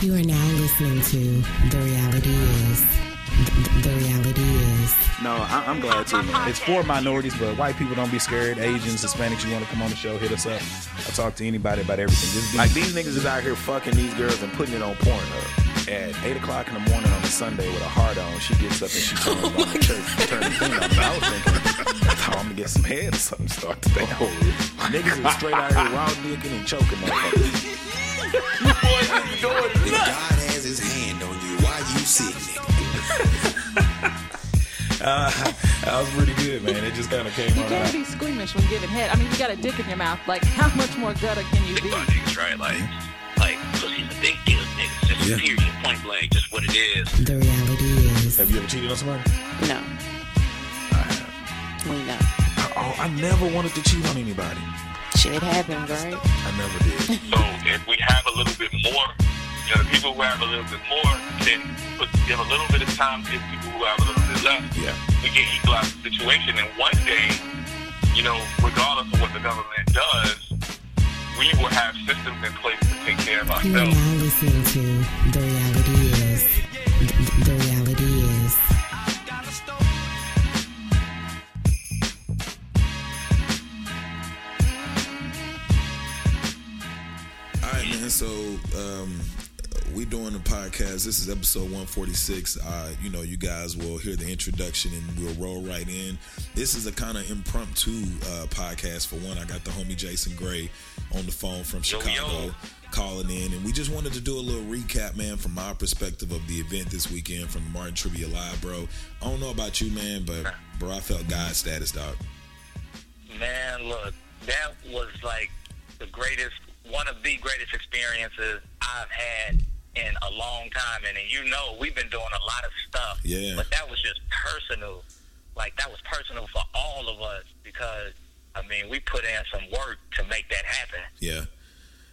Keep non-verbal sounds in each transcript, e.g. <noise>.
You are now listening to The Reality Is. The, the Reality Is. No, I, I'm glad to. It's for minorities, but white people don't be scared. Asians, Hispanics, you want to come on the show, hit us up. I talk to anybody about everything. Just be, Like these niggas is out here fucking these girls and putting it on Pornhub. At 8 o'clock in the morning on a Sunday with a heart on, she gets up and she oh turns on the church turns the thing on. And I was thinking, oh, that's how I'm gonna get some head or something to start the oh. thing. Niggas is straight out here raw dicking and choking motherfuckers. If God has <laughs> his hand on you, why you sitting there? uh, that was pretty good, man. It just kind of came You on can't be squeamish when giving head. I mean, you got a dick in your mouth. Like, how much more gutter can you be? Big niggas, right? Like, like pussy's a big deal, niggas. Just Yeah. period, point blank, just what it is. The Reality Is. Have you ever cheated on somebody? No. I have. We know. Oh, I never wanted to cheat on anybody. Shit happens, right? I never did. So if we have a little bit more, you know, the people who have a little bit more can put, give a little bit of time to people who have a little bit less. Yeah. We can equalize the situation, and one day, you know, regardless of what the government does, we will have systems in place to take care of ourselves. You are now listening to The Reality So um, we doing the podcast. This is episode 146. Uh, you know, you guys will hear the introduction and we'll roll right in. This is a kind of impromptu uh, podcast. For one, I got the homie Jason Gray on the phone from Chicago yo. calling in, and we just wanted to do a little recap, man, from my perspective of the event this weekend from Martin Trivia Live, bro. I don't know about you, man, but bro, I felt God status, dog. Man, look, that was like the greatest, one of the greatest experiences I've had in a long time. And, you know, we've been doing a lot of stuff. Yeah. But that was just personal. Like, that was personal for all of us because, I mean, we put in some work to make that happen. Yeah.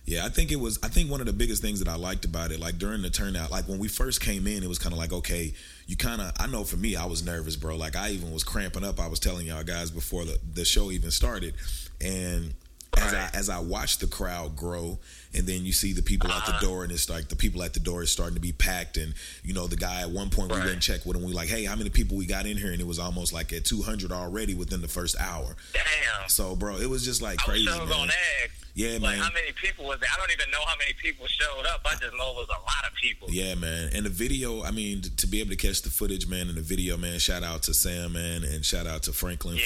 Yeah, I think it was. I think one of the biggest things that I liked about it, like during the turnout, like when we first came in, it was kind of like, okay, you kind of. I know for me, I was nervous, bro. Like I even was cramping up. I was telling y'all guys before the, the show even started, and as I as I watched the crowd grow, and then you see the people at the uh-huh. door, and it's like the people at the door is starting to be packed, and you know the guy at one point we Right. went and checked with him. We like, hey, how many people we got in here, and it was almost like at two hundred already within the first hour. Damn. So, bro, it was just like I was crazy, man. to ask. Yeah, like, man. how many people was there? I don't even know how many people showed up. I just know it was a lot of people. Yeah, man. And the video, I mean, to be able to catch the footage, man, and the video, man, shout out to Sam, man, and shout out to Franklin Yeah.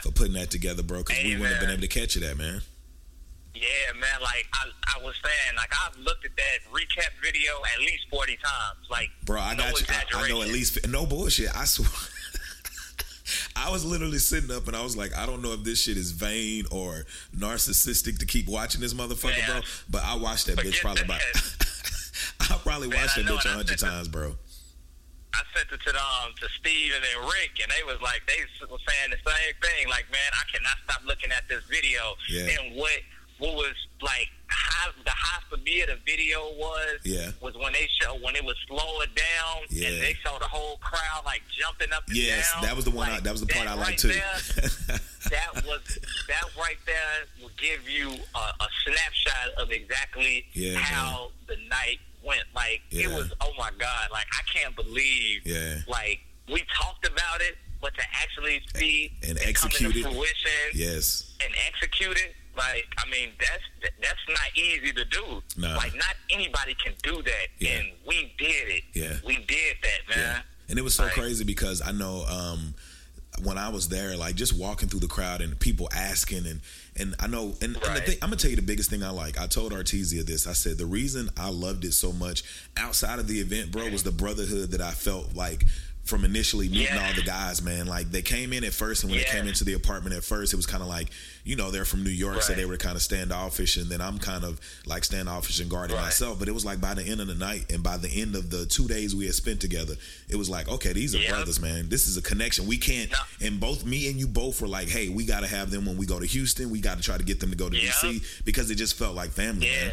for, for putting that together, bro, because we wouldn't have been able to catch it, that, man. Yeah, man. Like I, I was saying, like I've looked at that recap video at least forty times. Like, Bro, I no got you. I, I know at least, no bullshit. I swear. <laughs> I was literally sitting up and I was like, I don't know if this shit is vain or narcissistic to keep watching this motherfucker, bro. But I watched that bitch probably about. <laughs> I probably Man, watched that bitch a hundred times, bro. I sent it to um to Steve and then Rick, and they was like they was saying the same thing. Like, man, I cannot stop looking at this video. Yeah. And what what was like the high for me of the video was Yeah. was when they show when it was slow it down Yeah. and they saw the whole crowd like jumping up and Yes, down. that was the one. I, that was the part I liked right too. there, <laughs> that was that right there will give you a, a snapshot of exactly Yeah, how the night went. Like it was, oh my god! Like I can't believe, Yeah. like we talked about it, but to actually see And come execute it. fruition yes. and execute it. Like I mean, that's that's not easy to do. Nah. Like not anybody can do that, Yeah. and we did it. Yeah. we did that, man. Yeah. And it was so Like- crazy because I know um, when I was there, like just walking through the crowd and people asking and and I know and, and the thing I'm gonna tell you the biggest thing I like. I told Artesia this. I said the reason I loved it so much outside of the event, bro, was the brotherhood that I felt like from initially meeting Yeah. all the guys, man. Like they came in at first, and when they came into the apartment at first, it was kind of like, you know, they're from New York, so they were kind of standoffish, and then I'm kind of like standoffish and guarding Right. myself. But it was like by the end of the night, and by the end of the two days we had spent together, it was like, okay, these are Yep. brothers, man. This is a connection. We can't, No. and both me and you both were like, hey, we got to have them when we go to Houston. We got to try to get them to go to Yep. DC because it just felt like family, Yeah. man.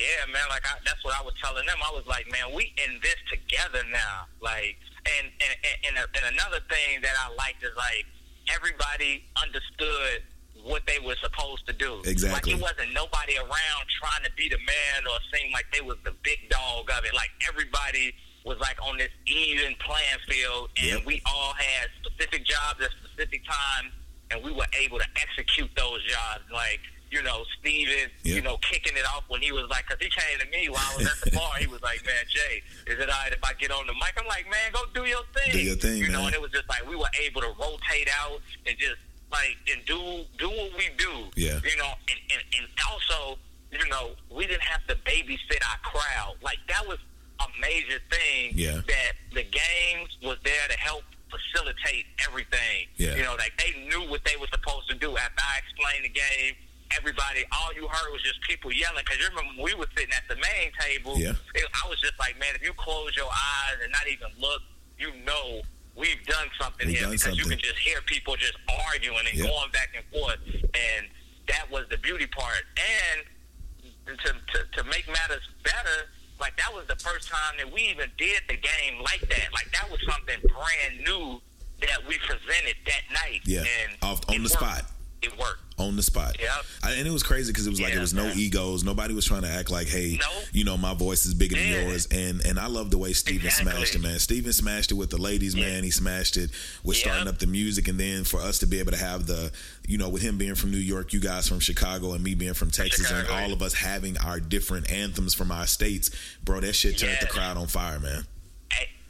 Yeah, man. Like I, that's what I was telling them. I was like, man, we in this together now. Like, and and and, and, a, and another thing that I liked is like everybody understood what they were supposed to do. Exactly. Like it wasn't nobody around trying to be the man or seem like they was the big dog of it. Like everybody was like on this even playing field, and Yep. we all had specific jobs at specific times, and we were able to execute those jobs. Like you know, Steven, you know, kicking it off when he was like, because he came to me while I was at the bar. He was like, man, Jay, is it all right if I get on the mic? I'm like, man, go do your thing. Do your thing, You know, and it was just like we were able to rotate out and just like and do do what we do. Yeah. You know, and, and, and also, you know, we didn't have to babysit our crowd. Like that was a major thing. Yeah. That the games was there to help facilitate everything. Yeah. You know, like they knew what they were supposed to do. After I explained the game, everybody, all you heard was just people yelling. Because you remember when we were sitting at the main table, Yeah. it, I was just like, man, if you close your eyes and not even look, you know we've done something We've here done because you can just hear people just arguing and going back and forth. And that was the beauty part. And to, to, to make matters better, like that was the first time that we even did the game like that. Like that was something brand new that we presented that night. Yeah. And Off- on the worked. spot. It worked. on the spot. Yep. I, and it was crazy because it was like Yeah, it was no man. egos. Nobody was trying to act like, hey, No. you know, my voice is bigger than Yeah. yours. And and I love the way Steven Exactly. smashed it, man. Steven smashed it with the ladies, Yeah. man. He smashed it with starting up the music, and then for us to be able to have the, you know, with him being from New York, you guys from Chicago, and me being from Texas, and Chicago. all of us having our different anthems from our states, bro. That shit turned the crowd on fire, man.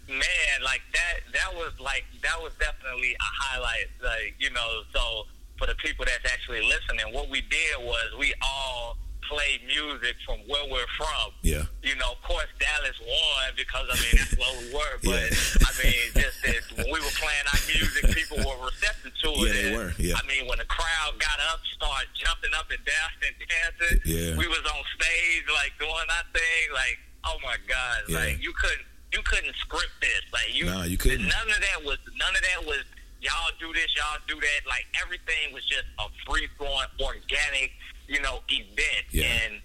Man, like that that was like that was definitely a highlight. Like, you know, so for the people that's actually listening, what we did was we all played music from where we're from. Yeah. You know, of course Dallas won because I mean that's where we were, <laughs> but Yeah. I mean just that when we were playing our music people were receptive to it. Yeah, they were, yeah. I mean when the crowd got up, started jumping up and down and dancing, Yeah. we was on stage like doing our thing, like, oh my God. Yeah. Like you couldn't you couldn't script this. Like you Nah, you couldn't. None of that was none of that was y'all do this, y'all do that. Like everything was just a free flowing, organic, you know, event. Yeah. And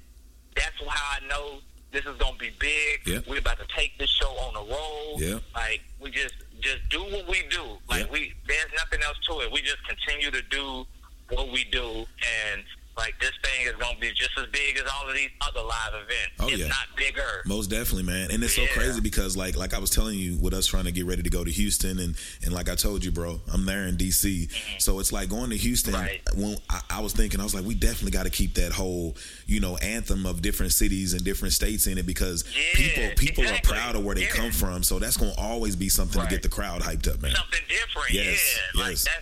that's how I know this is gonna be big. Yeah. We're about to take this show on the road. Yeah. Like we just just do what we do. Like we there's nothing else to it. We just continue to do what we do and like this thing is gonna be just as big as all of these other live events. Oh, if yeah. not bigger. Most definitely, man. And it's so crazy because like like I was telling you with us trying to get ready to go to Houston and and like I told you, bro, I'm there in DC. Mm-hmm. So it's like going to Houston Right. when I, I was thinking I was like we definitely got to keep that whole, you know, anthem of different cities and different states in it because Yeah, people people exactly. are proud of where they Yeah. come from. So that's going to always be something Right. to get the crowd hyped up, man. something different. Yes, yeah, like yes. that.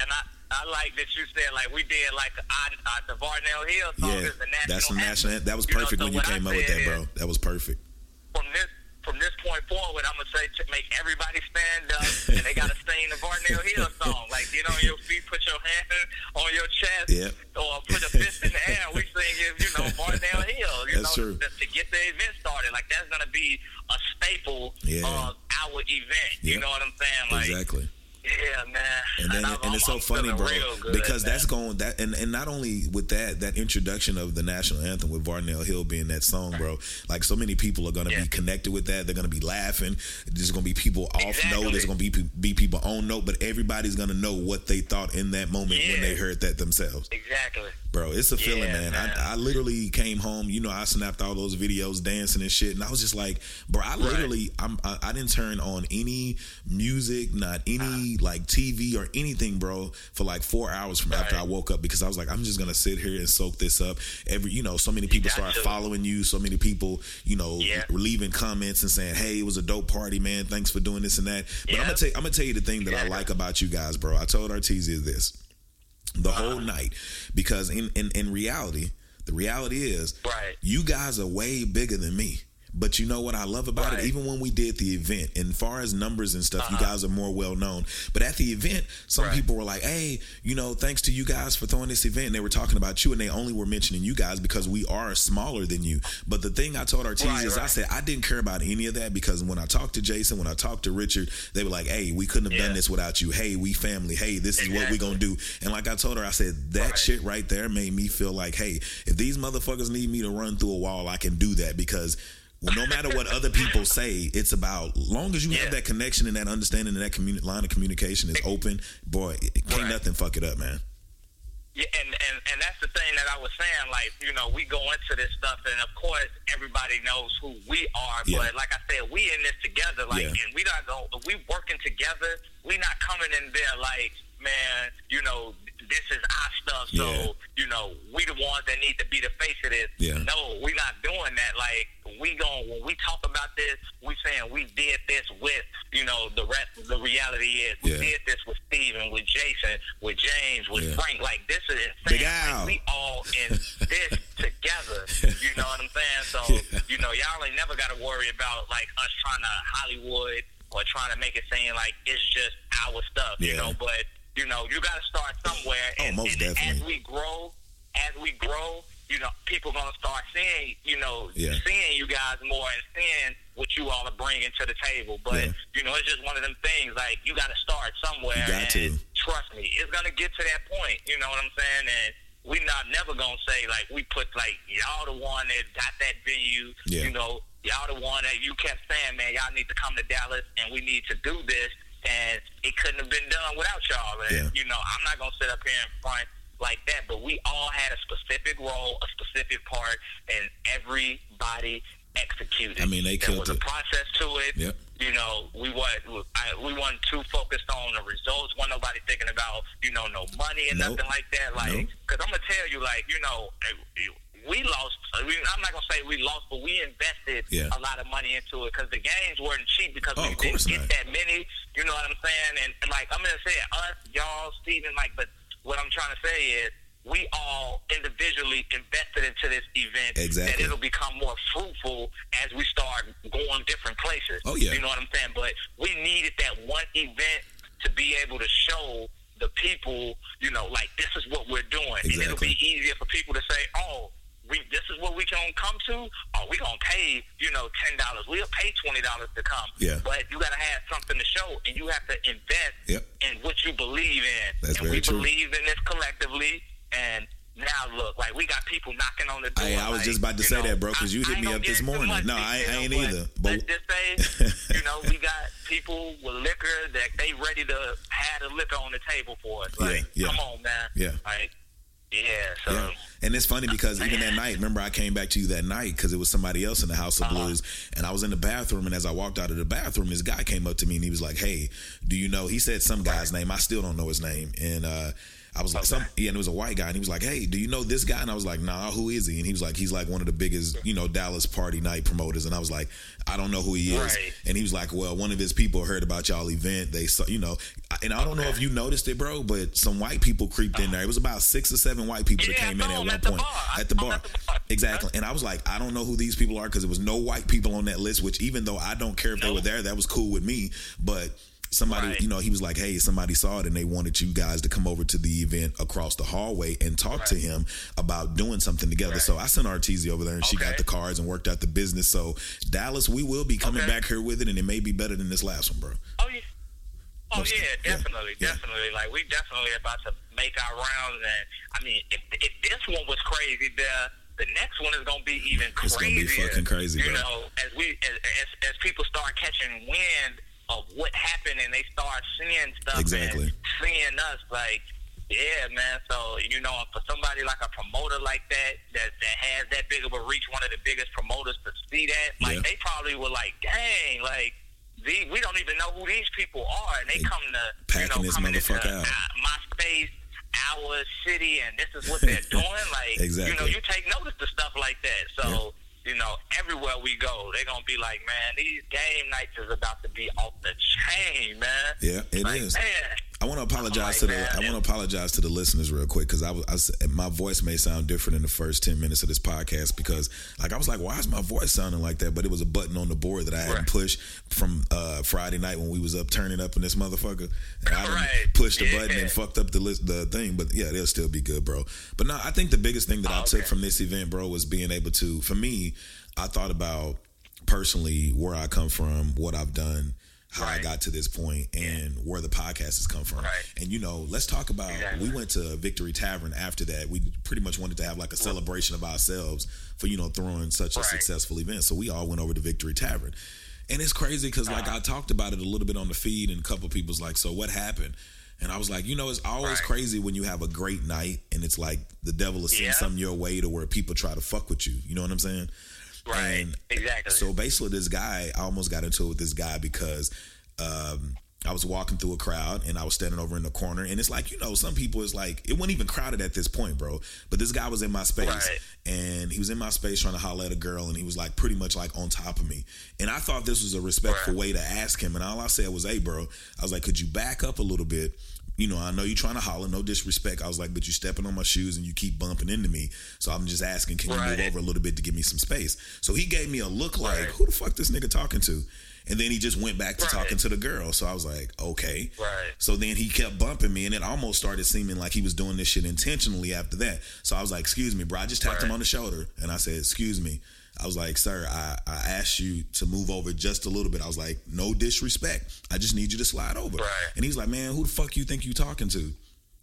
And I, I like that you said like we did like I, I, the Varnell Hill song Yeah. is the national. That's the national anthem. That was You know, perfect so when you what I came up with that, bro. That was perfect. From this from this point forward, I'm gonna say to make everybody stand up <laughs> and they gotta sing the Varnell Hill song. Like get on your feet, put your hand on your chest, Yep. or put a fist in the air. We sing it, you know, Varnell Hill. You That's know, true. To, to get the event started. Like that's gonna be a staple Yeah. of our event. You Yep. know what I'm saying? Like exactly. Yeah, man. and then I'm- and it's so funny, bro, because that's going that and, and not only with that that introduction of the national anthem with Varnell Hill being that song, bro. Like so many people are going to Yeah. be connected with that. They're going to be laughing. There's going to be people off Exactly. note. There's going to be be people on note, but everybody's going to know what they thought in that moment when they heard that themselves. exactly. Bro, it's a feeling, man. man. I, I literally came home. You know, I snapped all those videos dancing and shit, and I was just like, bro, I literally, I'm, I, I didn't turn on any music, not any Uh-huh. Like TV or anything, bro, for like four hours from after I woke up because I was like, I'm just gonna sit here and soak this up. Every, you know, so many people start to. following you. So many people, you know, Yeah. leaving comments and saying, "Hey, it was a dope party, man. Thanks for doing this and that." But I'm gonna tell, I'm gonna tell you the thing that I like about you guys, bro. I told Artesia this the Uh-huh. whole night because in, in in reality the reality is Right. you guys are way bigger than me But you know what I love about Right. it? Even when we did the event, and far as numbers and stuff, you guys are more well known. But at the event, some Uh-huh. Right. people were like, "Hey, you know, thanks to you guys for throwing this event." And they were talking about you, and they only were mentioning you guys because we are smaller than you. But the thing I told Ortiz Right, is, I said I didn't care about any of that because when I talked to Jason, when I talked to Richard, they were like, "Hey, we couldn't have done this without you. Hey, we family. Hey, this is what we Exactly. gonna do." And like I told her, I said that shit right there made me feel like, "Hey, if these motherfuckers need me to run through a wall, I can do that because." Well, no matter what other people say, it's about long as you Yeah. have that connection and that understanding and that communi- line of communication is open. Boy, it, it can't Right. nothing fuck it up, man. Yeah, and, and and that's the thing that I was saying. Like, you know, we go into this stuff, and of course, everybody knows who we are. Yeah. But like I said, we in this together. Like, Yeah. and we not go. We working together. We not coming in there like, man, you know, this is our stuff. So, Yeah. you know, we the ones that need to be the face of this. Yeah. No, we not doing that. Like, we gon' when we talk about this, we saying we did this with, you know, the rest. The reality is, we Yeah. did this with Steven, with Jason, with James, with. Frank. Like, this is insane. Like, we all in this <laughs> together. You know what I'm saying? So, you know, y'all ain't never got to worry about like us trying to Hollywood or trying to make it seem like it's just our stuff. You know, but you know, you got to start somewhere. Oh, and, most and as definitely. we grow, as we grow, you know, people gonna start seeing, you know, Yeah. seeing you guys more and seeing what you all are bringing to the table. But Yeah. you know, it's just one of them things. Like you got to start somewhere. You got and to. Trust me, it's gonna get to that point. You know what I'm saying? And we not never gonna say like we put like y'all the one that got that venue. Yeah. You know, y'all the one that you kept saying, man, y'all need to come to Dallas and we need to do this. And it couldn't have been done without y'all. And Yeah. you know, I'm not gonna sit up here in front like that, but we all had a specific role, a specific part, and everybody executed. I mean, they killed there was a process to it. Yep. You know, we weren't I, we weren't too focused on the results. Wasn't nobody thinking about you know no money and Nope. nothing like that. Like, Nope. because I'm gonna tell you, like you know, we lost. Uh, I mean, I'm not gonna say we lost, but we invested Yeah. a lot of money into it because the games weren't cheap because Oh, we didn't get not. that many. You know what I'm saying? And, and, like I'm gonna say us, y'all, Steven, like, but what I'm trying to say is. We all individually invested into this event Exactly. that it'll become more fruitful as we start going different places. Oh, yeah. You know what I'm saying? But we needed that one event to be able to show the people, you know, like this is what we're doing. And it'll be easier for people to say, oh, we, this is what we can come to, or we gonna pay, you know, ten dollars. We'll pay twenty dollars to come. Yeah. But you gotta have something to show, and you have to invest Yep. in what you believe in. That's and very we true. believe in this collectively. And now look, like we got people knocking on the door. Hey, I was like, just about to say know, that, bro, because you hit I ain't me up this morning. No, I- I ain't either, but- let's just say, you know, we got people with liquor that they ready to have the liquor on the table for us. Like, Yeah, yeah. come on, man. Yeah. Like, yeah. So. Yeah. And it's funny because even that night, remember I came back to you that night because it was somebody else in the House of Uh-huh. Blues, and I was in the bathroom, and as I walked out of the bathroom, this guy came up to me and he was like, "Hey, do you know?" He said some guy's name. I still don't know his name, and uh, I was like, "Some," yeah, and it was a white guy, and he was like, "Hey, do you know this guy?" And I was like, "Nah, who is he?" And he was like, "He's like one of the biggest, you know, Dallas party night promoters," and I was like, "I don't know who he is," Right. and he was like, "Well, one of his people heard about y'all event. They saw, you know, and I don't know if you noticed it, bro, but some white people creeped in there. It was about six or seven white people that Yeah, I came in at one at point bar. At the <laughs> bar. at the bar. Exactly. And I was like, I don't know who these people are because there was no white people on that list, which even though I don't care if they were there, that was cool with me. But somebody, Right. you know, he was like, hey, somebody saw it and they wanted you guys to come over to the event across the hallway and talk to him about doing something together. Right. So I sent Arteezy over there and she got the cards and worked out the business. So Dallas, we will be coming Okay. back here with it and it may be better than this last one, bro. Oh yeah. Oh Most yeah, of- yeah, definitely, yeah. definitely. Like we definitely about to make our rounds, and I mean, if, if this one was crazy, the the next one is gonna be even crazy. It's gonna be fucking crazy, You bro. know, as we as, as as people start catching wind of what happened, and they start seeing stuff Exactly. and seeing us, like. Yeah, man. So you know, for somebody like a promoter like that, that that has that big of a reach, one of the biggest promoters to see that, like Yeah. they probably were like, "Dang, like these, we don't even know who these people are, and they They come to packing you know this into motherfucker out. uh, my space, our city, and this is what they're <laughs> doing. Like exactly. you know, you take notice to stuff like that. So. You know, everywhere we go, they're gonna be like, "Man, these game nights is about to be off the chain, man." Yeah, it like, is. Man, I want to apologize like, to the man, I want to apologize to the listeners real quick because I was I, my voice may sound different in the first ten minutes of this podcast because like I was like why is my voice sounding like that but it was a button on the board that I hadn't Right. pushed from uh, Friday night when we was up turning up in this motherfucker and I Right. pushed the button and fucked up the list the thing but yeah they'll still be good bro but no I think the biggest thing that I Oh, took okay. from this event bro was being able to for me I thought about personally where I come from what I've done how I got to this point and where the podcast has come from. Right. And you know, let's talk about Exactly. we went to Victory Tavern after that. We pretty much wanted to have like a celebration of ourselves for, you know, throwing such a Right. successful event. So we all went over to Victory Tavern. And it's crazy because Uh-huh. like I talked about it a little bit on the feed and a couple people's like, so what happened? And I was like, you know, it's always Right. crazy when you have a great night and it's like the devil is sending Yeah. something your way to where people try to fuck with you. You know what I'm saying? Right. And exactly. so basically, this guy, I almost got into it with this guy because um, I was walking through a crowd and I was standing over in the corner. And it's like, you know, some people, it's like, it wasn't even crowded at this point, bro. But this guy was in my space Right. and he was in my space trying to holler at a girl and he was like pretty much like on top of me. And I thought this was a respectful Right. way to ask him. And all I said was, hey, bro, I was like, could you back up a little bit? You know, I know you're trying to holler, no disrespect. I was like, but you're stepping on my shoes and you keep bumping into me. So I'm just asking, can you move over a little bit to give me some space? So he gave me a look like, Right. who the fuck this nigga talking to? And then he just went back to Right. talking to the girl. So I was like, okay. Right. So then he kept bumping me, and it almost started seeming like he was doing this shit intentionally after that. So I was like, excuse me, bro. I just tapped him on the shoulder, and I said, excuse me. I was like, sir, I, I asked you to move over just a little bit. I was like, no disrespect. I just need you to slide over. Right. And he's like, man, who the fuck you think you talking to?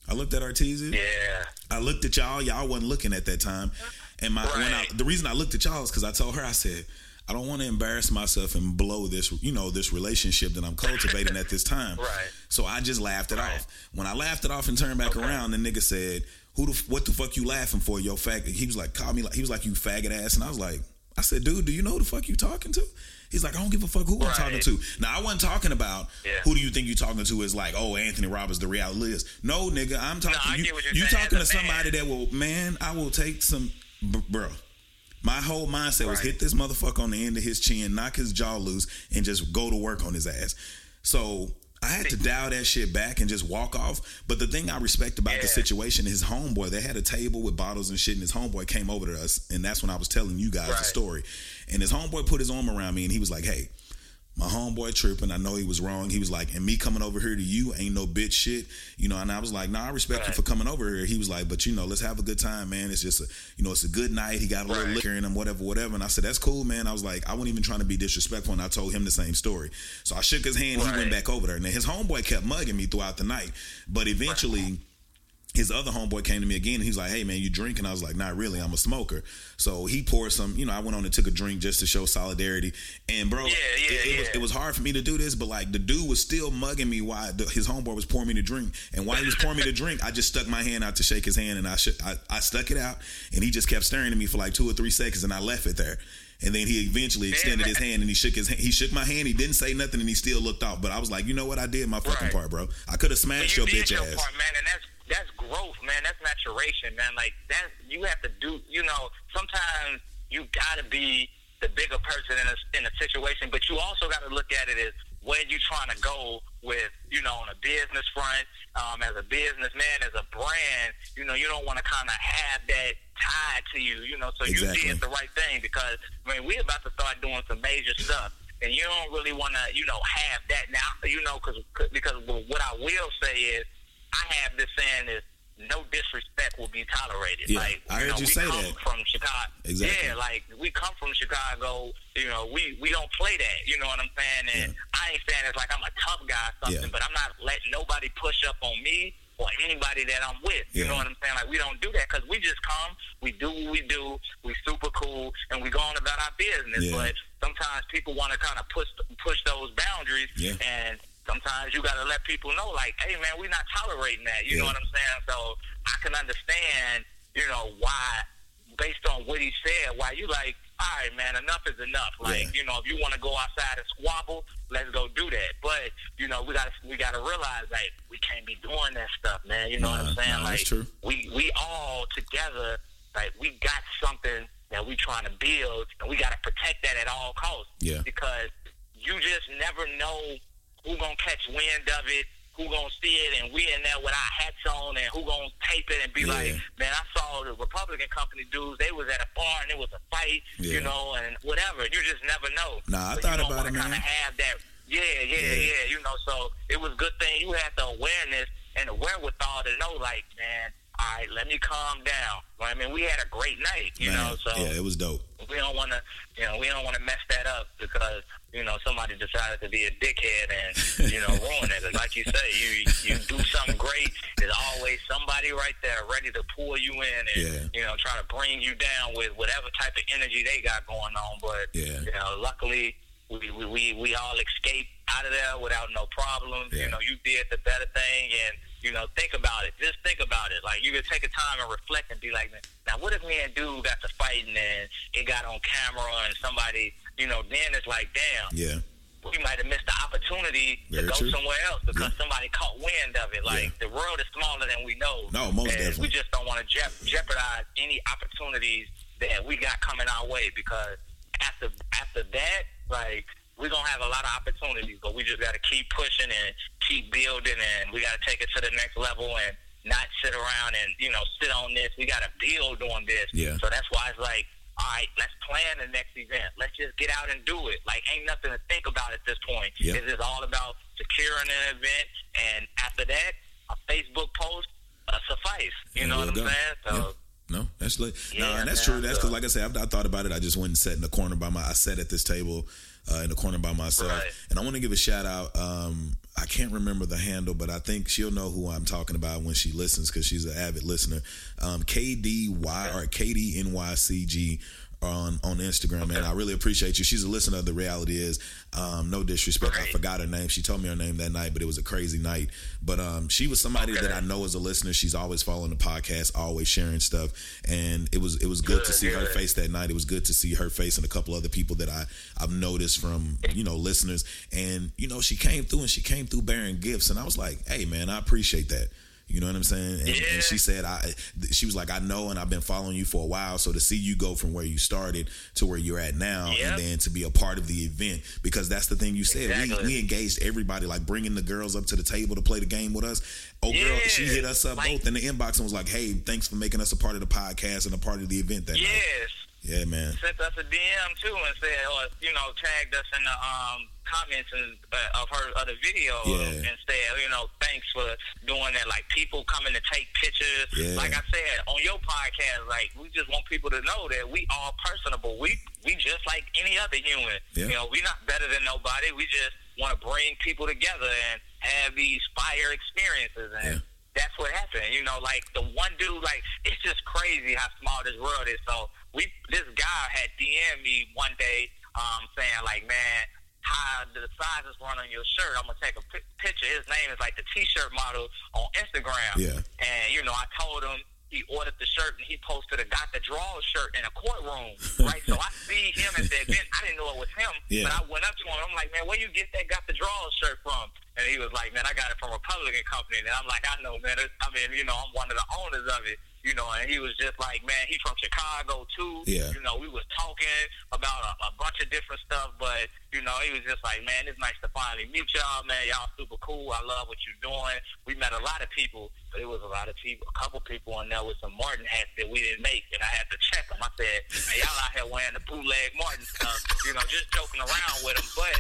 I looked at Arteezy. yeah. I looked at y'all. Y'all wasn't looking at that time. And my when I, the reason I looked at y'all is because I told her I said I don't want to embarrass myself and blow this you know this relationship that I'm cultivating at this time. <laughs> Right. So I just laughed it Right. off. When I laughed it off and turned back Okay. around, the nigga said, "Who the what the fuck you laughing for, yo faggot?" He was like, "Call me like he was like you faggot ass," and I was like, I said, "Dude, do you know who the fuck you talking to?" He's like, I don't give a fuck who I'm talking to. Now I wasn't talking about Yeah. who do you think you talking to is like, oh, Anthony Roberts, the reality is. No, nigga, I'm talking. I you you talking to a man. somebody that will, man, I will take some, b- bro. My whole mindset was hit this motherfucker on the end of his chin, knock his jaw loose, and just go to work on his ass. So I had to dial that shit back and just walk off. But the thing I respect about the situation, his homeboy, they had a table with bottles and shit, and his homeboy came over to us, and that's when I was telling you guys the story. And his homeboy put his arm around me, and he was like, "Hey." My homeboy tripping. I know he was wrong. He was like, and me coming over here to you ain't no bitch shit. You know, and I was like, nah, I respect you for coming over here. He was like, but you know, let's have a good time, man. It's just a, you know, it's a good night. He got a little Right. liquor in him, whatever, whatever. And I said, that's cool, man. I was like, I wasn't even trying to be disrespectful. And I told him the same story. So I shook his hand. He went back over there. And then his homeboy kept mugging me throughout the night. But eventually, his other homeboy came to me again and he's like, Hey man, you drinking? I was like, Not really, I'm a smoker. So he poured some, you know, I went on and took a drink just to show solidarity. And bro, Yeah, yeah, it, it was it was hard for me to do this, but like the dude was still mugging me while the, his homeboy was pouring me the drink. And while he was pouring me the drink, I just stuck my hand out to shake his hand and I, sh- I I stuck it out and he just kept staring at me for like two or three seconds and I left it there. And then he eventually extended man. his hand and he shook his hand. He shook my hand. He didn't say nothing and he still looked off. But I was like, you know what? I did my fucking Right. part, bro. I could have smashed you your bitch your ass. part, man, and that's that's growth, man. That's maturation, man. Like that, you have to do. You know, sometimes you got to be the bigger person in a in a situation, but you also got to look at it as where you trying to go with, you know, on a business front, um, as a businessman, as a brand. You know, you don't want to kind of have that tied to you. You know, so Exactly. you did the right thing because I mean, we're about to start doing some major stuff. And you don't really want to, you know, have that now, you know, because because what I will say is, I have this saying is no disrespect will be tolerated. Yeah, like I heard know, you we say come that. from Chicago. Exactly. Yeah, like we come from Chicago. You know, we we don't play that. You know what I'm saying? And I ain't saying it's like I'm a tough guy or something, Yeah. but I'm not letting nobody push up on me or anybody that I'm with. You Yeah. know what I'm saying? Like we don't do that because we just come, we do what we do, we super cool, and we go on about our business. Yeah. But sometimes people want to kind of push push those boundaries, Yeah. and sometimes you got to let people know, like, hey man, we're not tolerating that. You know what I'm saying? So I can understand, you know, why based on what he said, why you like, all right, man, enough is enough. Like, Yeah. you know, if you want to go outside and squabble, let's go do that. But you know, we got to we got to realize like we can't be doing that stuff, man. You know what I'm saying? nah, like, that's true. we we all together, like we got something that we trying to build, and we got to protect that at all costs. Yeah. Because you just never know who gonna catch wind of it who gonna see it, and we in there with our hats on, and who gonna tape it and be Yeah. like, man, I saw the Republican company dudes. They was at a bar and it was a fight, Yeah. you know, and whatever. You just never know. Nah, I But thought you about it, Kind man. of have that. Yeah, yeah, Yeah. yeah, You know, so it was a good thing you had the awareness and the wherewithal to know, like, man, all right, let me calm down. I mean, we had a great night, you Man, know. So yeah, it was dope. we don't want to, you know, we don't want to mess that up because you know somebody decided to be a dickhead and you know ruin it. Like you say, you you do something great. There's always somebody right there ready to pull you in and Yeah. you know try to bring you down with whatever type of energy they got going on. But Yeah. you know, luckily. We, we, we, we all escaped out of there without no problems. Yeah. You know, you did the better thing, and you know, think about it. Just think about it. Like you could take a time and reflect and be like, now what if me and dude got to fighting and it got on camera and somebody, you know, then it's like, damn, Yeah. we might have missed the opportunity Very to go true. somewhere else because Yeah. somebody caught wind of it. Like Yeah. the world is smaller than we know. No, most and definitely. We just don't want to je- jeopardize any opportunities that we got coming our way because after after that, like we're gonna have a lot of opportunities, but we just got to keep pushing and keep building, and we got to take it to the next level and not sit around and you know sit on this. We got to build on this. Yeah. So that's why it's like, all right, let's plan the next event. Let's just get out and do it. Like, ain't nothing to think about at this point. It's just all about securing an event, and after that, a Facebook post uh, suffice. You And know what I'm go. saying? So. Yeah. No, that's no, Yeah, and that's man, true. That's because, like I said, I, I thought about it. I just went and sat in the corner by my. I sat at this table uh, in the corner by myself, Right. and I want to give a shout out. Um, I can't remember the handle, but I think she'll know who I'm talking about when she listens because she's an avid listener. Um, KDY or KDNYCG on on Instagram, man. I really appreciate you. She's a listener the reality is. Um, no disrespect, I forgot her name. She told me her name that night, but it was a crazy night. But um, she was somebody Okay. that I know as a listener. She's always following the podcast, always sharing stuff, and it was it was good, to Good, see her face that night. It was good to see her face and a couple other people that I I've noticed from you know listeners, and you know she came through and she came through bearing gifts, and I was like, hey man, I appreciate that. You know what I'm saying? And, Yeah. and she said, I. She was like, I know, and I've been following you for a while. So to see you go from where you started to where you're at now, Yep. and then to be a part of the event, because that's the thing you said. Exactly. We, we engaged everybody, like bringing the girls up to the table to play the game with us. Oh, girl, she hit us up Like- both in the inbox and was like, "Hey, thanks for making us a part of the podcast and a part of the event that night." Yes. Yeah, man. sent us a DM too and said, or you know, tagged us in the um, comments and, uh, of her of the video Yeah. and said, you know, thanks for doing that. Like people coming to take pictures. Yeah. Like I said on your podcast, like we just want people to know that we all personable. We we just like any other human. Yeah. You know, we're not better than nobody. We just want to bring people together and have these fire experiences and. That's what happened, you know. Like the one dude, like it's just crazy how small this world is. So we, this guy had DM me one day, um, saying like, man, how the sizes run on your shirt. I'm gonna take a picture. His name is like the T-shirt model on Instagram. Yeah. And you know, I told him he ordered the shirt and he posted a got the draw shirt in a courtroom. <laughs> right. So I see him at the event. I didn't know it was him, Yeah. but I went up to him. I'm like, man, where you get that got the draw shirt from? And he was like, man, I got it from a Republican company. And I'm like, I know, man. I mean, you know, I'm one of the owners of it. You know, and he was just like, man, he's from Chicago too. Yeah. You know, we was talking about a, a bunch of different stuff, but you know, he was just like, man, it's nice to finally meet y'all, man. Y'all super cool. I love what you're doing. We met a lot of people, but it was a lot of people, a couple people in there with some Martin hats that we didn't make, and I had to check them. I said, man, y'all out here wearing the bootleg Martin stuff, you know, just joking around with them, but.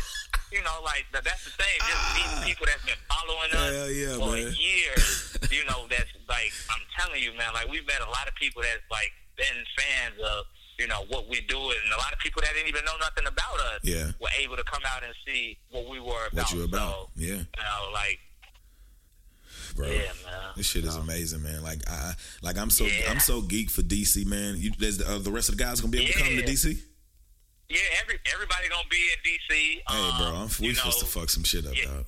You know, like th- that's the thing. Just meeting people that's been following us yeah, for man. years. <laughs> You know, that's like I'm telling you, man. Like we've met a lot of people that's like been fans of you know what we do, and a lot of people that didn't even know nothing about us. Yeah. were able to come out and see what we were about. What you about? So, Yeah, you know, like bro. yeah, man. This shit is amazing, man. Like I, like I'm so Yeah. I'm so geek for DC, man. You, there's the, uh, the rest of the guys gonna be able to come to Yeah. DC. Yeah, every everybody gonna be in DC. Hey, bro, um, I'm we supposed to fuck some shit up, yeah. dog.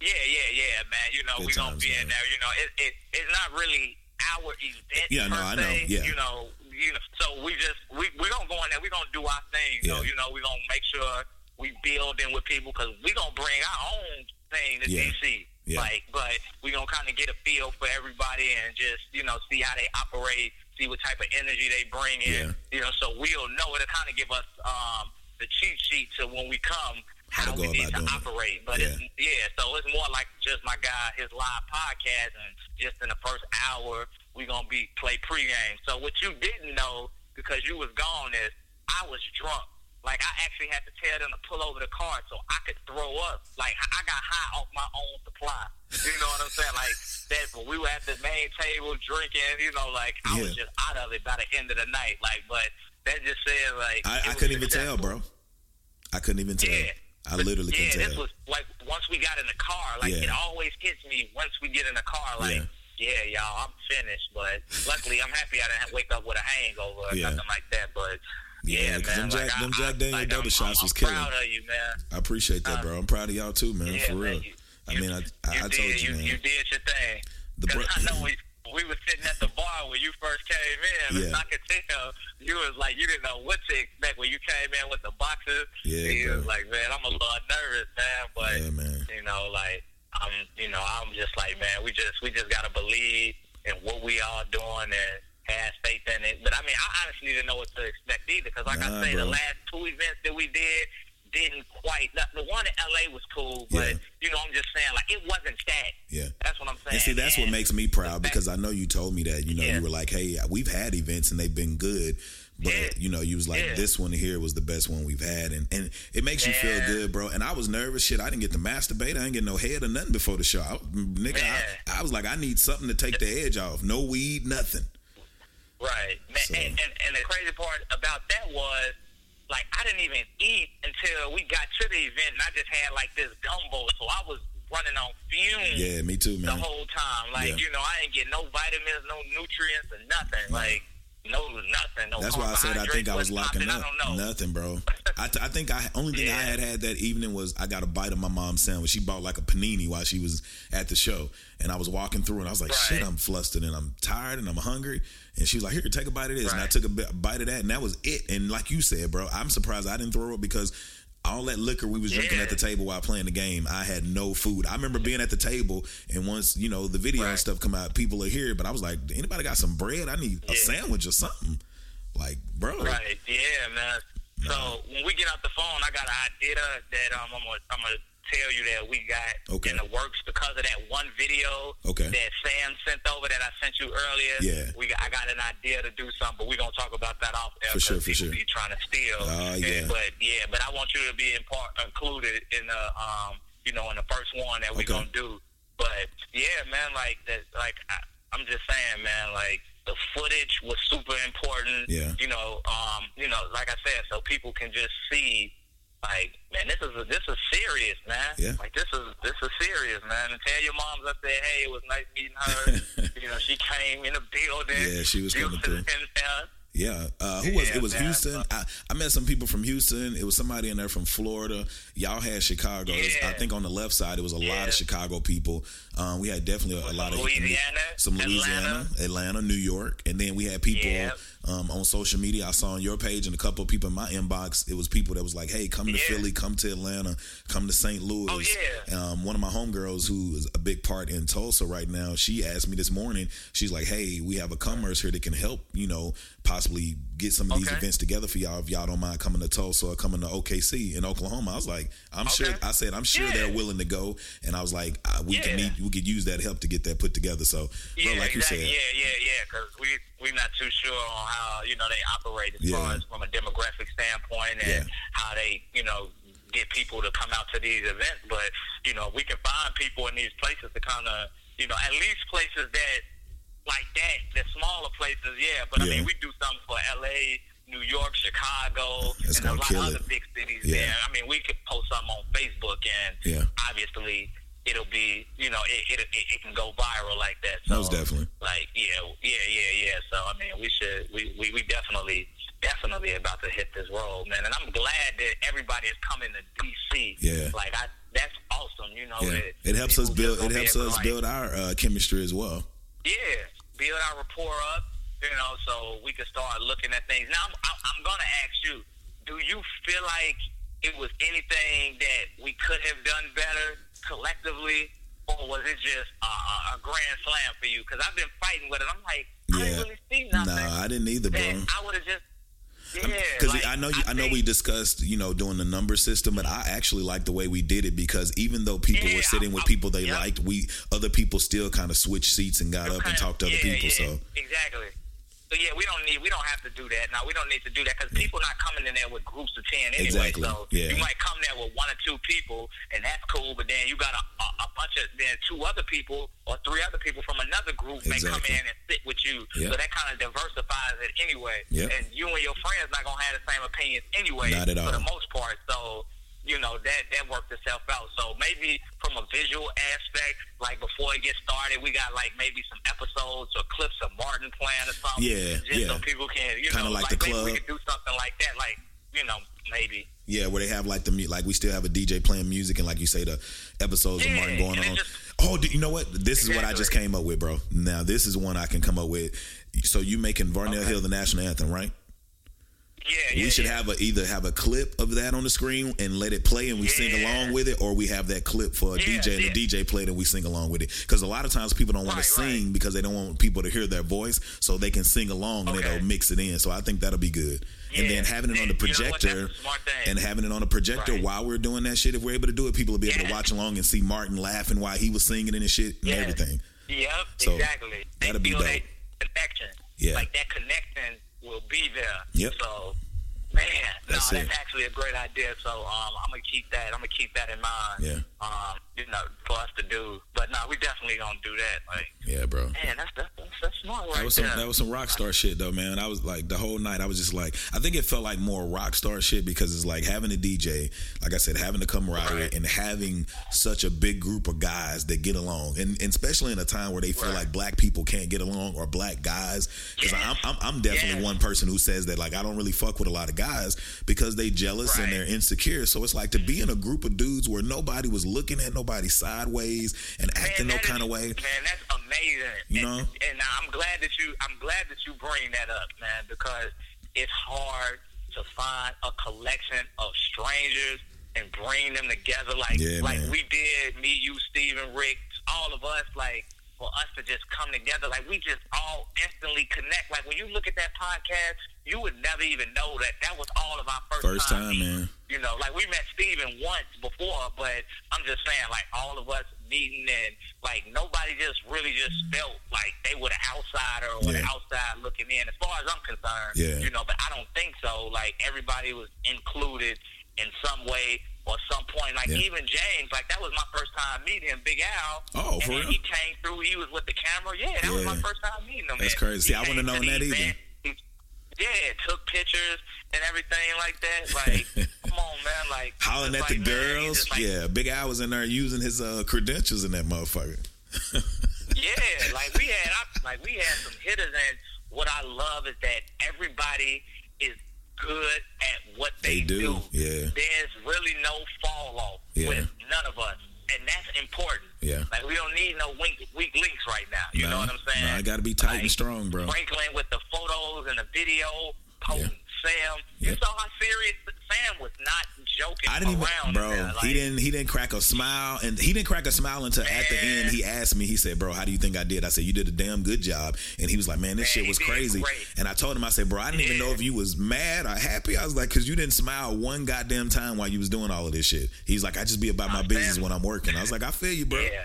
Yeah, yeah, yeah, man. You know, Good we gonna times, be man. in there. You know, it, it it's not really our event. Yeah, no, I know, se, yeah. You know, you know. So we just we we gonna go in there. We gonna do our thing. So Yeah. you know, we gonna make sure we build in with people because we gonna bring our own thing to Yeah. DC. Yeah. Like, but we gonna kind of get a feel for everybody and just you know see how they operate, see what type of energy they bring in. Yeah. You know, so we'll know it'll kind of give us um the cheat sheet to when we come How to how, we need to doing it. operate. But Yeah. it's yeah, so it's more like just my guy, his live podcast, and just in the first hour we're gonna be play pregame. So what you didn't know because you was gone is I was drunk. Like I actually had to tell them to pull over the car so I could throw up. Like I got high off my own supply. You know what I'm saying? Like that when we were at the main table drinking, you know, like I was just out of it by the end of the night. Like, but that just said like I, I couldn't even tell, bro. I couldn't even tell. Yeah. I literally yeah, couldn't this tell. was like once we got in the car, like Yeah. it always hits me once we get in the car, like, Yeah. yeah, y'all, I'm finished. But luckily, I'm happy I didn't wake up with a hangover or Yeah. nothing like that. But Yeah, because them like, Jack- I, them I- Jack Daniel like, double I'm, shots I'm, was I'm killing. proud of you, man. I appreciate that, uh, bro. I'm proud of y'all too, man. Yeah, for real. man, you- I mean, I, I, you I did, told you, you, man. you did your thing. The bro- I know <laughs> we we were sitting at the bar when you first came in, Yeah. and I could tell you was like you didn't know what to expect when you came in with the boxes. Yeah, bro. was like, man, I'm a little nervous, man, but Yeah, man. you know, like I'm, you know, I'm just like, man, we just we just gotta believe in what we all doing and have faith in it. But I mean, I honestly didn't know what to expect either, because like Nah, I say, bro. the last two events that we did didn't quite. The, the one in LA was cool, but Yeah. you know, I'm just saying, like it wasn't that. Yeah. That's what I'm saying. And see, that's what makes me proud because I know you told me that. You know, Yeah. you were like, "Hey, we've had events and they've been good." But Yeah. you know, you was like, Yeah. "This one here was the best one we've had," and and it makes you feel good, bro. And I was nervous. Shit, I didn't get to masturbate. I didn't get no head or nothing before the show. I, nigga. I, I was like, I need something to take the edge off. No weed, nothing. Right. Man, So- and, and, and the crazy part about that was, like, I didn't even eat until we got to the event, and I just had, like, this gumbo, so I was running on fumes Yeah, me too, man. the whole time. Like, Yeah. you know, I didn't get no vitamins, no nutrients, or nothing. Like, no nothing. No That's why I said I think I was locking up. I don't know. Nothing, bro. <laughs> I, th- I think I only thing I had had that evening was I got a bite of my mom's sandwich. She bought like a panini while she was at the show, and I was walking through and I was like, "Shit, I'm flustered and I'm tired and I'm hungry." And she was like, "Here, take a bite of this," and I took a bite of that, and that was it. And like you said, bro, I'm surprised I didn't throw up because. All that liquor we was drinking at the table while playing the game, I had no food. I remember being at the table, and once you know the video and stuff come out, people are here. But I was like, anybody got some bread? I need a sandwich or something. Like, bro, Right. Yeah, man. So when we get off the phone, I got an idea that um, I'm gonna I'm gonna tell you that we got Okay. in the works because of that one video Okay. that Sam sent over that I sent you earlier. Yeah. We got, I got an idea to do something, but we're gonna talk about that off air For sure, for sure. be trying to steal. Oh, And- yeah. But yeah, but I want you to be in part included in the um you know in the first one that we're Okay. gonna do. But yeah, man, like that, like I, I'm just saying, man, like the footage was super important. Yeah. You know, um, you know, like I said, so people can just see, like, man, this is this is serious, man. Yeah. Like this is this is serious, man. And tell your moms I said, hey, it was nice meeting her. <laughs> you know, she came in the building. Yeah, she was coming through. there. Yeah, uh, who was Yeah, it? Was man. Houston? I, I met some people from Houston. It was somebody in there from Florida. Y'all had Chicago. Was- I think on the left side it was a lot of Chicago people. Um, we had definitely a lot of Louisiana, some Louisiana, Atlanta, New York, and then we had people Yeah. Um, on social media. I saw on your page and a couple of people in my inbox. It was people that was like, "Hey, come to Yeah. Philly, come to Atlanta, come to St. Louis." Oh, yeah. Um, one of my homegirls who is a big part in Tulsa right now, she asked me this morning, she's like, Hey, we have a commerce here that can help, you know, possibly get some of these Okay. events together for y'all if y'all don't mind coming to Tulsa or coming to OKC in Oklahoma. I was like, I'm sure I said, I'm sure Yeah. they're willing to go. And I was like, uh, we can Yeah. need we could use that help to get that put together. So bro, Yeah, like you said. Yeah, yeah, yeah. Because we we're not too sure on how you know they operate as far as from a demographic standpoint and how they you know get people to come out to these events. But you know we can find people in these places to kind of you know at least places that like that, the smaller places. Yeah, but I Yeah. mean we do something for L.A. New York, Chicago, It's and a lot of other it. big cities Yeah. there. I mean, we could post something on Facebook, and Yeah. obviously, it'll be, you know, it, it, it, it can go viral like that. So, Most definitely. Like, yeah, yeah, yeah, yeah. So, I mean, we should, we, we, we definitely, definitely about to hit this road, man. And I'm glad that everybody is coming to DC. Yeah. Like, I, that's awesome, you know. Yeah. that It helps us build, it helps us like, build our uh, chemistry as well. yeah, build our rapport up, you know, so we can start looking at things. Now, I'm, I'm, going to ask you, do you feel like it was anything that we could have done better collectively, or was it just a, a, grand slam for you? Because I've been fighting with it. I'm like, I didn't really see nothing Nah, I didn't either, bro. I would have just. Yeah. Because like, I know you, I, I know think- we discussed you know doing the number system, but I actually like the way we did it because even though people Yeah, were sitting I- with I- people they yeah. liked, we other people still kind of switched seats and got up and talked to other people. yeah, So exactly. So yeah, we don't need we don't have to do that. Now we don't need to do that because people not coming in there with groups of ten anyway. Exactly, So yeah. you might come there with one or two people, and that's cool. But then you got a, a, a bunch of then two other people or three other people from another group may come in and sit with you. Yeah. So that kind of diversifies it anyway. Yeah. And you and your friends not gonna have the same opinions anyway. Not at all. For the most part. So you know that that worked itself out. So maybe from a visual aspect, like before it gets started, we got like maybe some episodes or clips of Martin playing or something. Yeah, just yeah. so people can you Kinda know like the maybe club. we could do something like that, like you know maybe. yeah, where they have like the like we still have a DJ playing music and like you say the episodes of Martin going on. just- oh, do, you know what? This is what I just came up with, bro. Now this is one I can come up with. So you making Varnell Hill the national anthem, right? Yeah, yeah. we should yeah. have a, either have a clip of that on the screen and let it play and we sing along with it, or we have that clip for a DJ and the DJ play it and we sing along with it. Because a lot of times people don't want Right, to right. sing because they don't want people to hear their voice, so they can sing along and it'll mix it in. So I think that'll be good. and then having it on the You know projector smart thing. and having it on a projector Right. while we're doing that shit, if we're able to do it, people will be able to watch along and see Martin laughing while he was singing and shit and everything. Yep, So, exactly. That'll be dope. that connection. Yeah. Like that connection will be there. Yep. So, man, That's no, it. that's actually a great idea. So, um, I'm gonna keep that. I'm gonna keep that in mind. Yeah. Um, you know, for us to do. But no, we definitely gonna do that. Like, Yeah, bro. man, that's that's, that's, smart right That was some there. that was some rock star shit though, man. I was like the whole night I was just like I think it felt like more rock star shit because it's like having a DJ, like I said, having the camaraderie Right. and having such a big group of guys that get along, and, and especially in a time where they feel Right. like black people can't get along or black guys. Because. I'm, I'm I'm definitely one person who says that like I don't really fuck with a lot of guys because they jealous and they're insecure. So it's like to be in a group of dudes where nobody was looking at nobody sideways and acting no that kind of way. Man, that's amazing. You and, know? and I'm glad that you I'm glad that you bring that up, man, because it's hard to find a collection of strangers and bring them together like Yeah, like man. we did, me, you, Steven, Rick, all of us, like for us to just come together, like we just all instantly connect. Like when you look at that podcast, you would never even know that that was all of our first, First time, meeting. man. You know, like we met Steven once before, but I'm just saying, like all of us meeting and like nobody just really just felt like they were the outsider or the outside looking in. As far as I'm concerned, Yeah. you know, but I don't think so. Like everybody was included in some way or some point. Like Yeah. even James, like that was my first time meeting him, Big Al. Oh, and for real? He came through. He was with the camera. Yeah, that was my first time meeting him. That's And crazy. See, he I wouldn't have to known that either. He- yeah, took pictures and everything like that. Like, <laughs> come on, man. Like Hollering at it's the man, girls. like- yeah, Big Al was in there using his uh, credentials in that motherfucker. <laughs> Yeah, like we had, I, like we had some hitters, and what I love is that everybody is good at what they, They do, yeah. There's really no fall off Yeah. with none of us, and that's important. Yeah. Like we don't need no weak, weak links right now. You know what I'm saying? nah, I gotta be tight and strong, bro. Franklin with the photos and the video, potent. Sam, Yeah. you saw how serious Sam was not joking I didn't even, around. bro. Like, he didn't. He didn't crack a smile, and he didn't crack a smile until at the end. He asked me. He said, "Bro, how do you think I did?" I said, "You did a damn good job." And he was like, "Man, this Man, shit was crazy." great. And I told him, I said, "Bro, I didn't even know if you was mad or happy." I was like, "Cause you didn't smile one goddamn time while you was doing all of this shit." He's like, "I just be about my business when I'm working." I was like, "I feel you, bro. Yeah.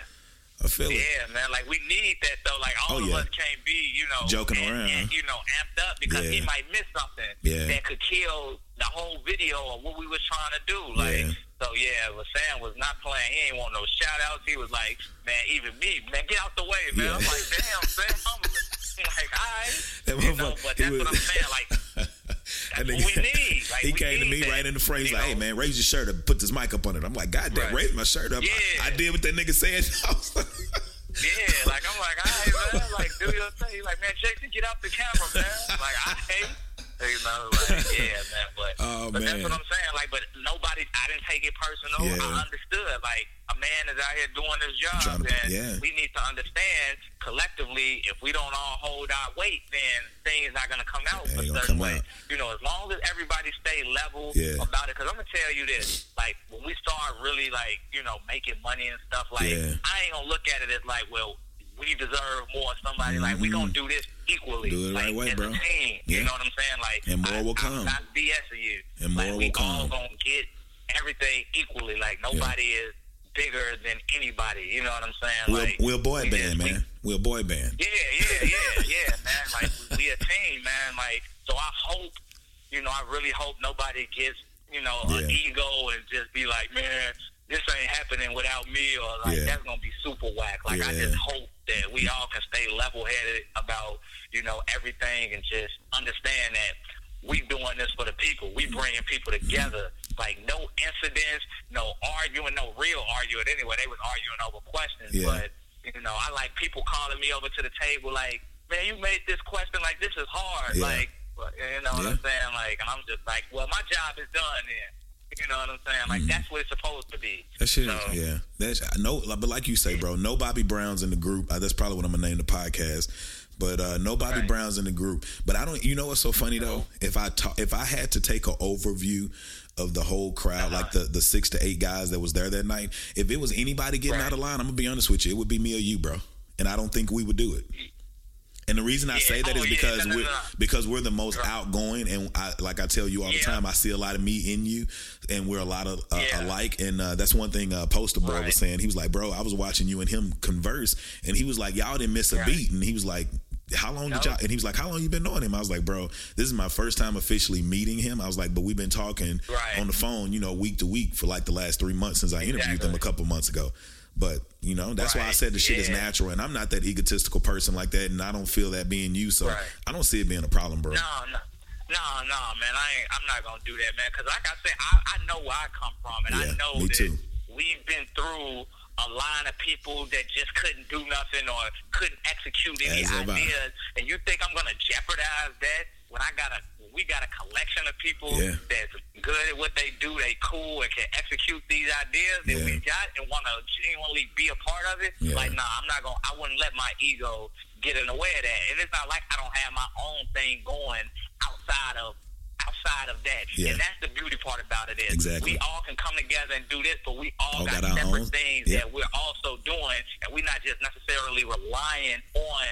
I feel it." Yeah, man. Like we need that though. Like all Oh, of us can't be, you know, Joking and, around. and, you know, amped up because he might miss something Yeah. that could kill the whole video or what we was trying to do. Like, Yeah. so yeah, but Sam was not playing. He ain't want no shout outs. He was like, man, even me, man, get out the way, man. I'm like, damn, Sam. I'm <laughs> like, all right. That You know, but that's what I'm saying. Like, <laughs> That we need. Like, he we came to me that, right in the frame. You like, "Hey man, raise your shirt up, put this mic up on it." I'm like, "God damn, Right. raise my shirt up." I- Yeah. I, did what that nigga said. <laughs> I Yeah, like I'm like, all right, man, like do your thing. He's like, man, Jason, get out the camera, man. Like, I hate, you know, like, <laughs> yeah, man. But, Oh, but that's man. what I'm saying. Like, but nobody, I didn't take it personal. Yeah. I understood. Like, a man is out here doing his job, to- and yeah. we need to understand collectively. If we don't all hold our weight, then things not gonna come out a gonna certain come way. out. You know, as long as everybody stay level Yeah. about it. Because I'm gonna tell you this, like when we start really like, you know, making money and stuff, like Yeah. I ain't gonna look at it as like, well, we deserve more. Somebody like we gonna do this equally. Mm-hmm. Do it like, right way, bro. A team, Yeah. You know what I'm saying? Like, And more I, will come. I'm not BSing you. And more like, will we come. all gonna get everything equally. Like nobody is bigger than anybody. You know what I'm saying? We're, like, we're a boy we band, just- we- man. We're a boy band. yeah, yeah, yeah, yeah, <laughs> man. Like we a team, man. Like so, I hope, you know, I really hope nobody gets, you know, an ego and just be like, man, this ain't happening without me, or like Yeah. that's gonna be super whack. Like I just hope that we all can stay level headed about, you know, everything and just understand that we doing this for the people. We bringing people together. Like no incidents, no arguing, no real arguing. Anyway, they was arguing over questions, Yeah. but you know, I like people calling me over to the table like, man, you made this question like this is hard. Yeah. Like, you know what I'm saying? Like, and I'm just like, well, my job is done then. You know what I'm saying? Like, that's what it's supposed to be. That shit, So, yeah. That's I know, but like you say, bro, no Bobby Browns in the group. Uh, that's probably what I'm gonna name the podcast. But uh, no Bobby Right. Browns in the group. But I don't. You know what's so funny though? If I talk, if I had to take an overview of the whole crowd, Uh-huh. like the the six to eight guys that was there that night, if it was anybody getting Right. out of line, I'm gonna be honest with you, it would be me or you, bro. And I don't think we would do it. And the reason I Yeah. say that is Oh, yeah. because No, no, we're because we're the most outgoing, and I, like I tell you all the time, I see a lot of me in you, and we're a lot of uh, Yeah. alike. And uh, that's one thing uh, Poster Boy Right. was saying. He was like, "Bro, I was watching you and him converse, and he was like, y'all didn't miss a Right. beat." And he was like. How long did y'all? And he was like, "How long you been knowing him?" I was like, "Bro, this is my first time officially meeting him." I was like, "But we've been talking Right. on the phone, you know, week to week for like the last three months since I interviewed them a couple months ago." But you know, that's why I said the shit is natural, and I'm not that egotistical person like that, and I don't feel that being you, so Right. I don't see it being a problem, bro. No, no. No, no, man. I ain't, I'm not gonna do that, man. Because like I said, I, I know where I come from, and Yeah, I know that too. we've been through a line of people that just couldn't do nothing or couldn't execute any As ideas. And you think I'm gonna jeopardize that when I got a we got a collection of people Yeah. that's good at what they do, they cool and can execute these ideas that Yeah. we got and want to genuinely be a part of it. Yeah. Like, nah, I'm not gonna. I wouldn't let my ego get in the way of that. And it's not like I don't have my own thing going outside of outside of that. Yeah. And that's the beauty part about it is Exactly. we all can come together and do this, but we all, All got, got separate own- things yeah. that we're also doing, and we're not just necessarily relying on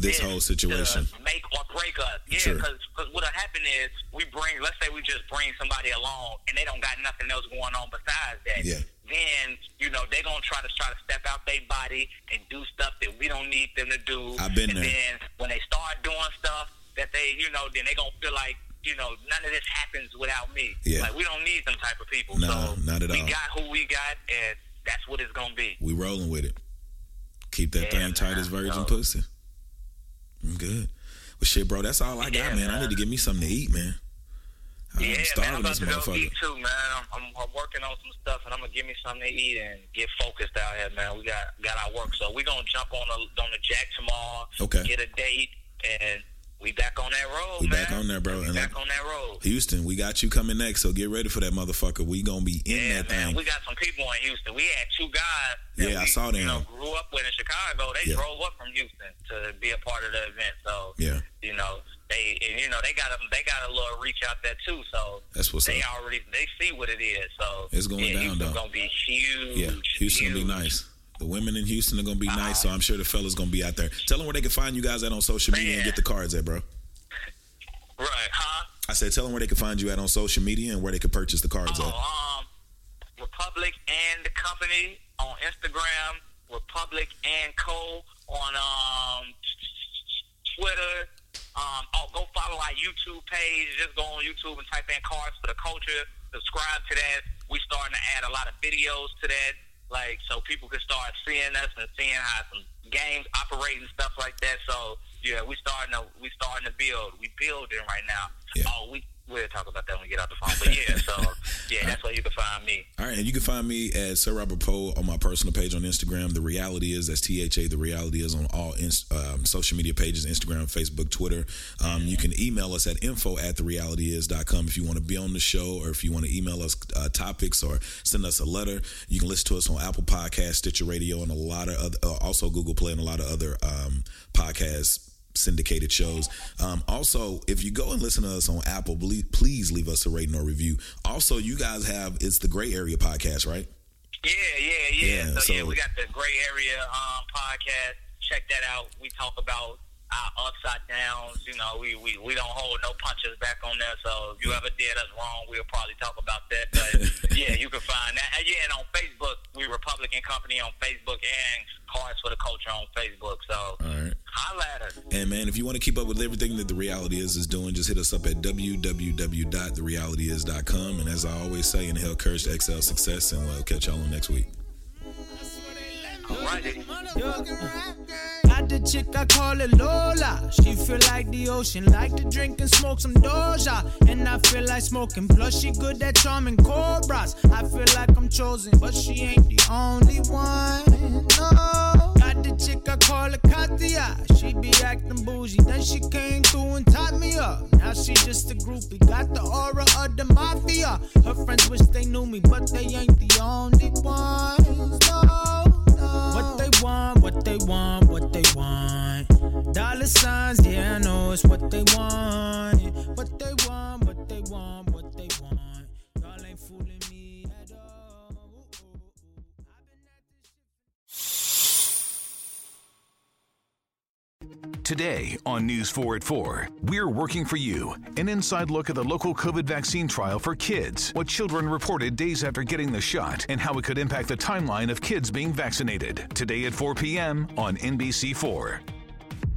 This whole situation. make or break us. Yeah, Sure. because what'll happen is we bring, let's say we just bring somebody along, and they don't got nothing else going on besides that. Yeah. Then you know they're gonna try to try to step out their body and do stuff that we don't need them to do. I've been and there. then when they start doing stuff that they, you know, then they gonna feel like. You know, none of this happens without me. Yeah. Like we don't need them type of people. No, so not at all. we got who we got, and that's what it's gonna be. We rolling with it. Keep that Yeah, thing tight as virgin So- pussy. I'm good. Well, shit, bro, that's all I got, Yeah, man. I need to get me something to eat, man. I'm Yeah, man, I'm about to go eat too, man. I'm, I'm, I'm working on some stuff, and I'm gonna give me something to eat and get focused out here, man. We got got our work, so we gonna jump on the on the jack tomorrow. Okay. Get a date, and we back on that road, We man. back on there, bro. We And back like- on that road. Houston, we got you coming next, so get ready for that motherfucker. We gonna be in Yeah, that man. thing. We got some people in Houston. We had two guys. That Yeah, I saw them. You know, grew up with in Chicago. They Yeah. drove up from Houston to be a part of the event. So Yeah. you know, they and, you know they got a they got a little reach out there too. So That's what's they up. already they see what it is. So It's going yeah, down, Houston's though. Gonna be huge. Yeah, Houston will be nice. The women in Houston are gonna be Uh-huh. nice, so I'm sure the fellas gonna be out there. Tell them where they can find you guys at on social media and get the cards at, bro. Right, huh? I said, tell them where they can find you at on social media and where they can purchase the cards at. Oh, um, Republic and the company on Instagram, Republic and Co on um Twitter. Um, oh, go follow our YouTube page. Just go on YouTube and type in "Cards for the Culture." Subscribe to that. We starting to add a lot of videos to that, like so people can start seeing us and seeing how some games operate and stuff like that. So yeah, we starting to we starting to build. We building right now. Yeah. Oh, we we'll talk about that when we get out the phone. But yeah, so <laughs> yeah, that's where you can find me. All right, and you can find me at Sir Robert Poe on my personal page on Instagram. The reality is that's T H A. The reality is on all um, social media pages: Instagram, Facebook, Twitter. Um, you can email us at info at therealityis.com if you want to be on the show, or if you want to email us uh, topics or send us a letter. You can listen to us on Apple Podcasts, Stitcher Radio, and a lot of other, uh, also Google Play and a lot of other um, podcasts syndicated shows. Um, also, if you go and listen to us on Apple, please leave us a rating or review. Also, you guys have it's the Gray Area podcast, right? Yeah, yeah, yeah. Yeah, so, yeah, we got the Gray Area um, podcast. check that out. We talk about our upside downs. You know, we, we, we don't hold no punches back on there. So if you ever did us wrong, we'll probably talk about that. But <laughs> yeah, you can find that. And, yeah, and on Facebook, we Republic and Company on Facebook and Cards for the Culture on Facebook. So All right. holla at us. And man, if you want to keep up with everything that the reality is is doing, just hit us up at www.therealityis.com. And as I always say, inhale courage to excel success, and we'll catch y'all on next week. Alrighty. Got the chick, I call it Lola. She feel like the ocean, like to drink and smoke some Doja. And I feel like smoking, plus she good at charming cobras. I feel like I'm chosen, but she ain't the only one. No. Got the chick, I call it Katia. She be acting bougie, then she came through and tied me up. Now she just a groupie, got the aura of the mafia. Her friends wish they knew me, but they ain't the only ones. No, no. What they want, what they want, what they want. Dollar signs, yeah, I know it's what they want. What they want, what they want, what they want. Y'all ain't fooling me at all. Today on News 4 at 4, we're working for you. An inside look at the local COVID vaccine trial for kids, what children reported days after getting the shot, and how it could impact the timeline of kids being vaccinated. Today at 4 p.m. on NBC4.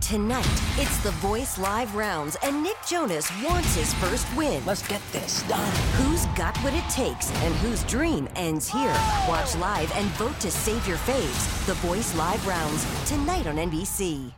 Tonight, it's the Voice Live rounds, and Nick Jonas wants his first win. Let's get this done. Who's got what it takes and whose dream ends here? Watch live and vote to save your faves. The Voice Live rounds, tonight on NBC.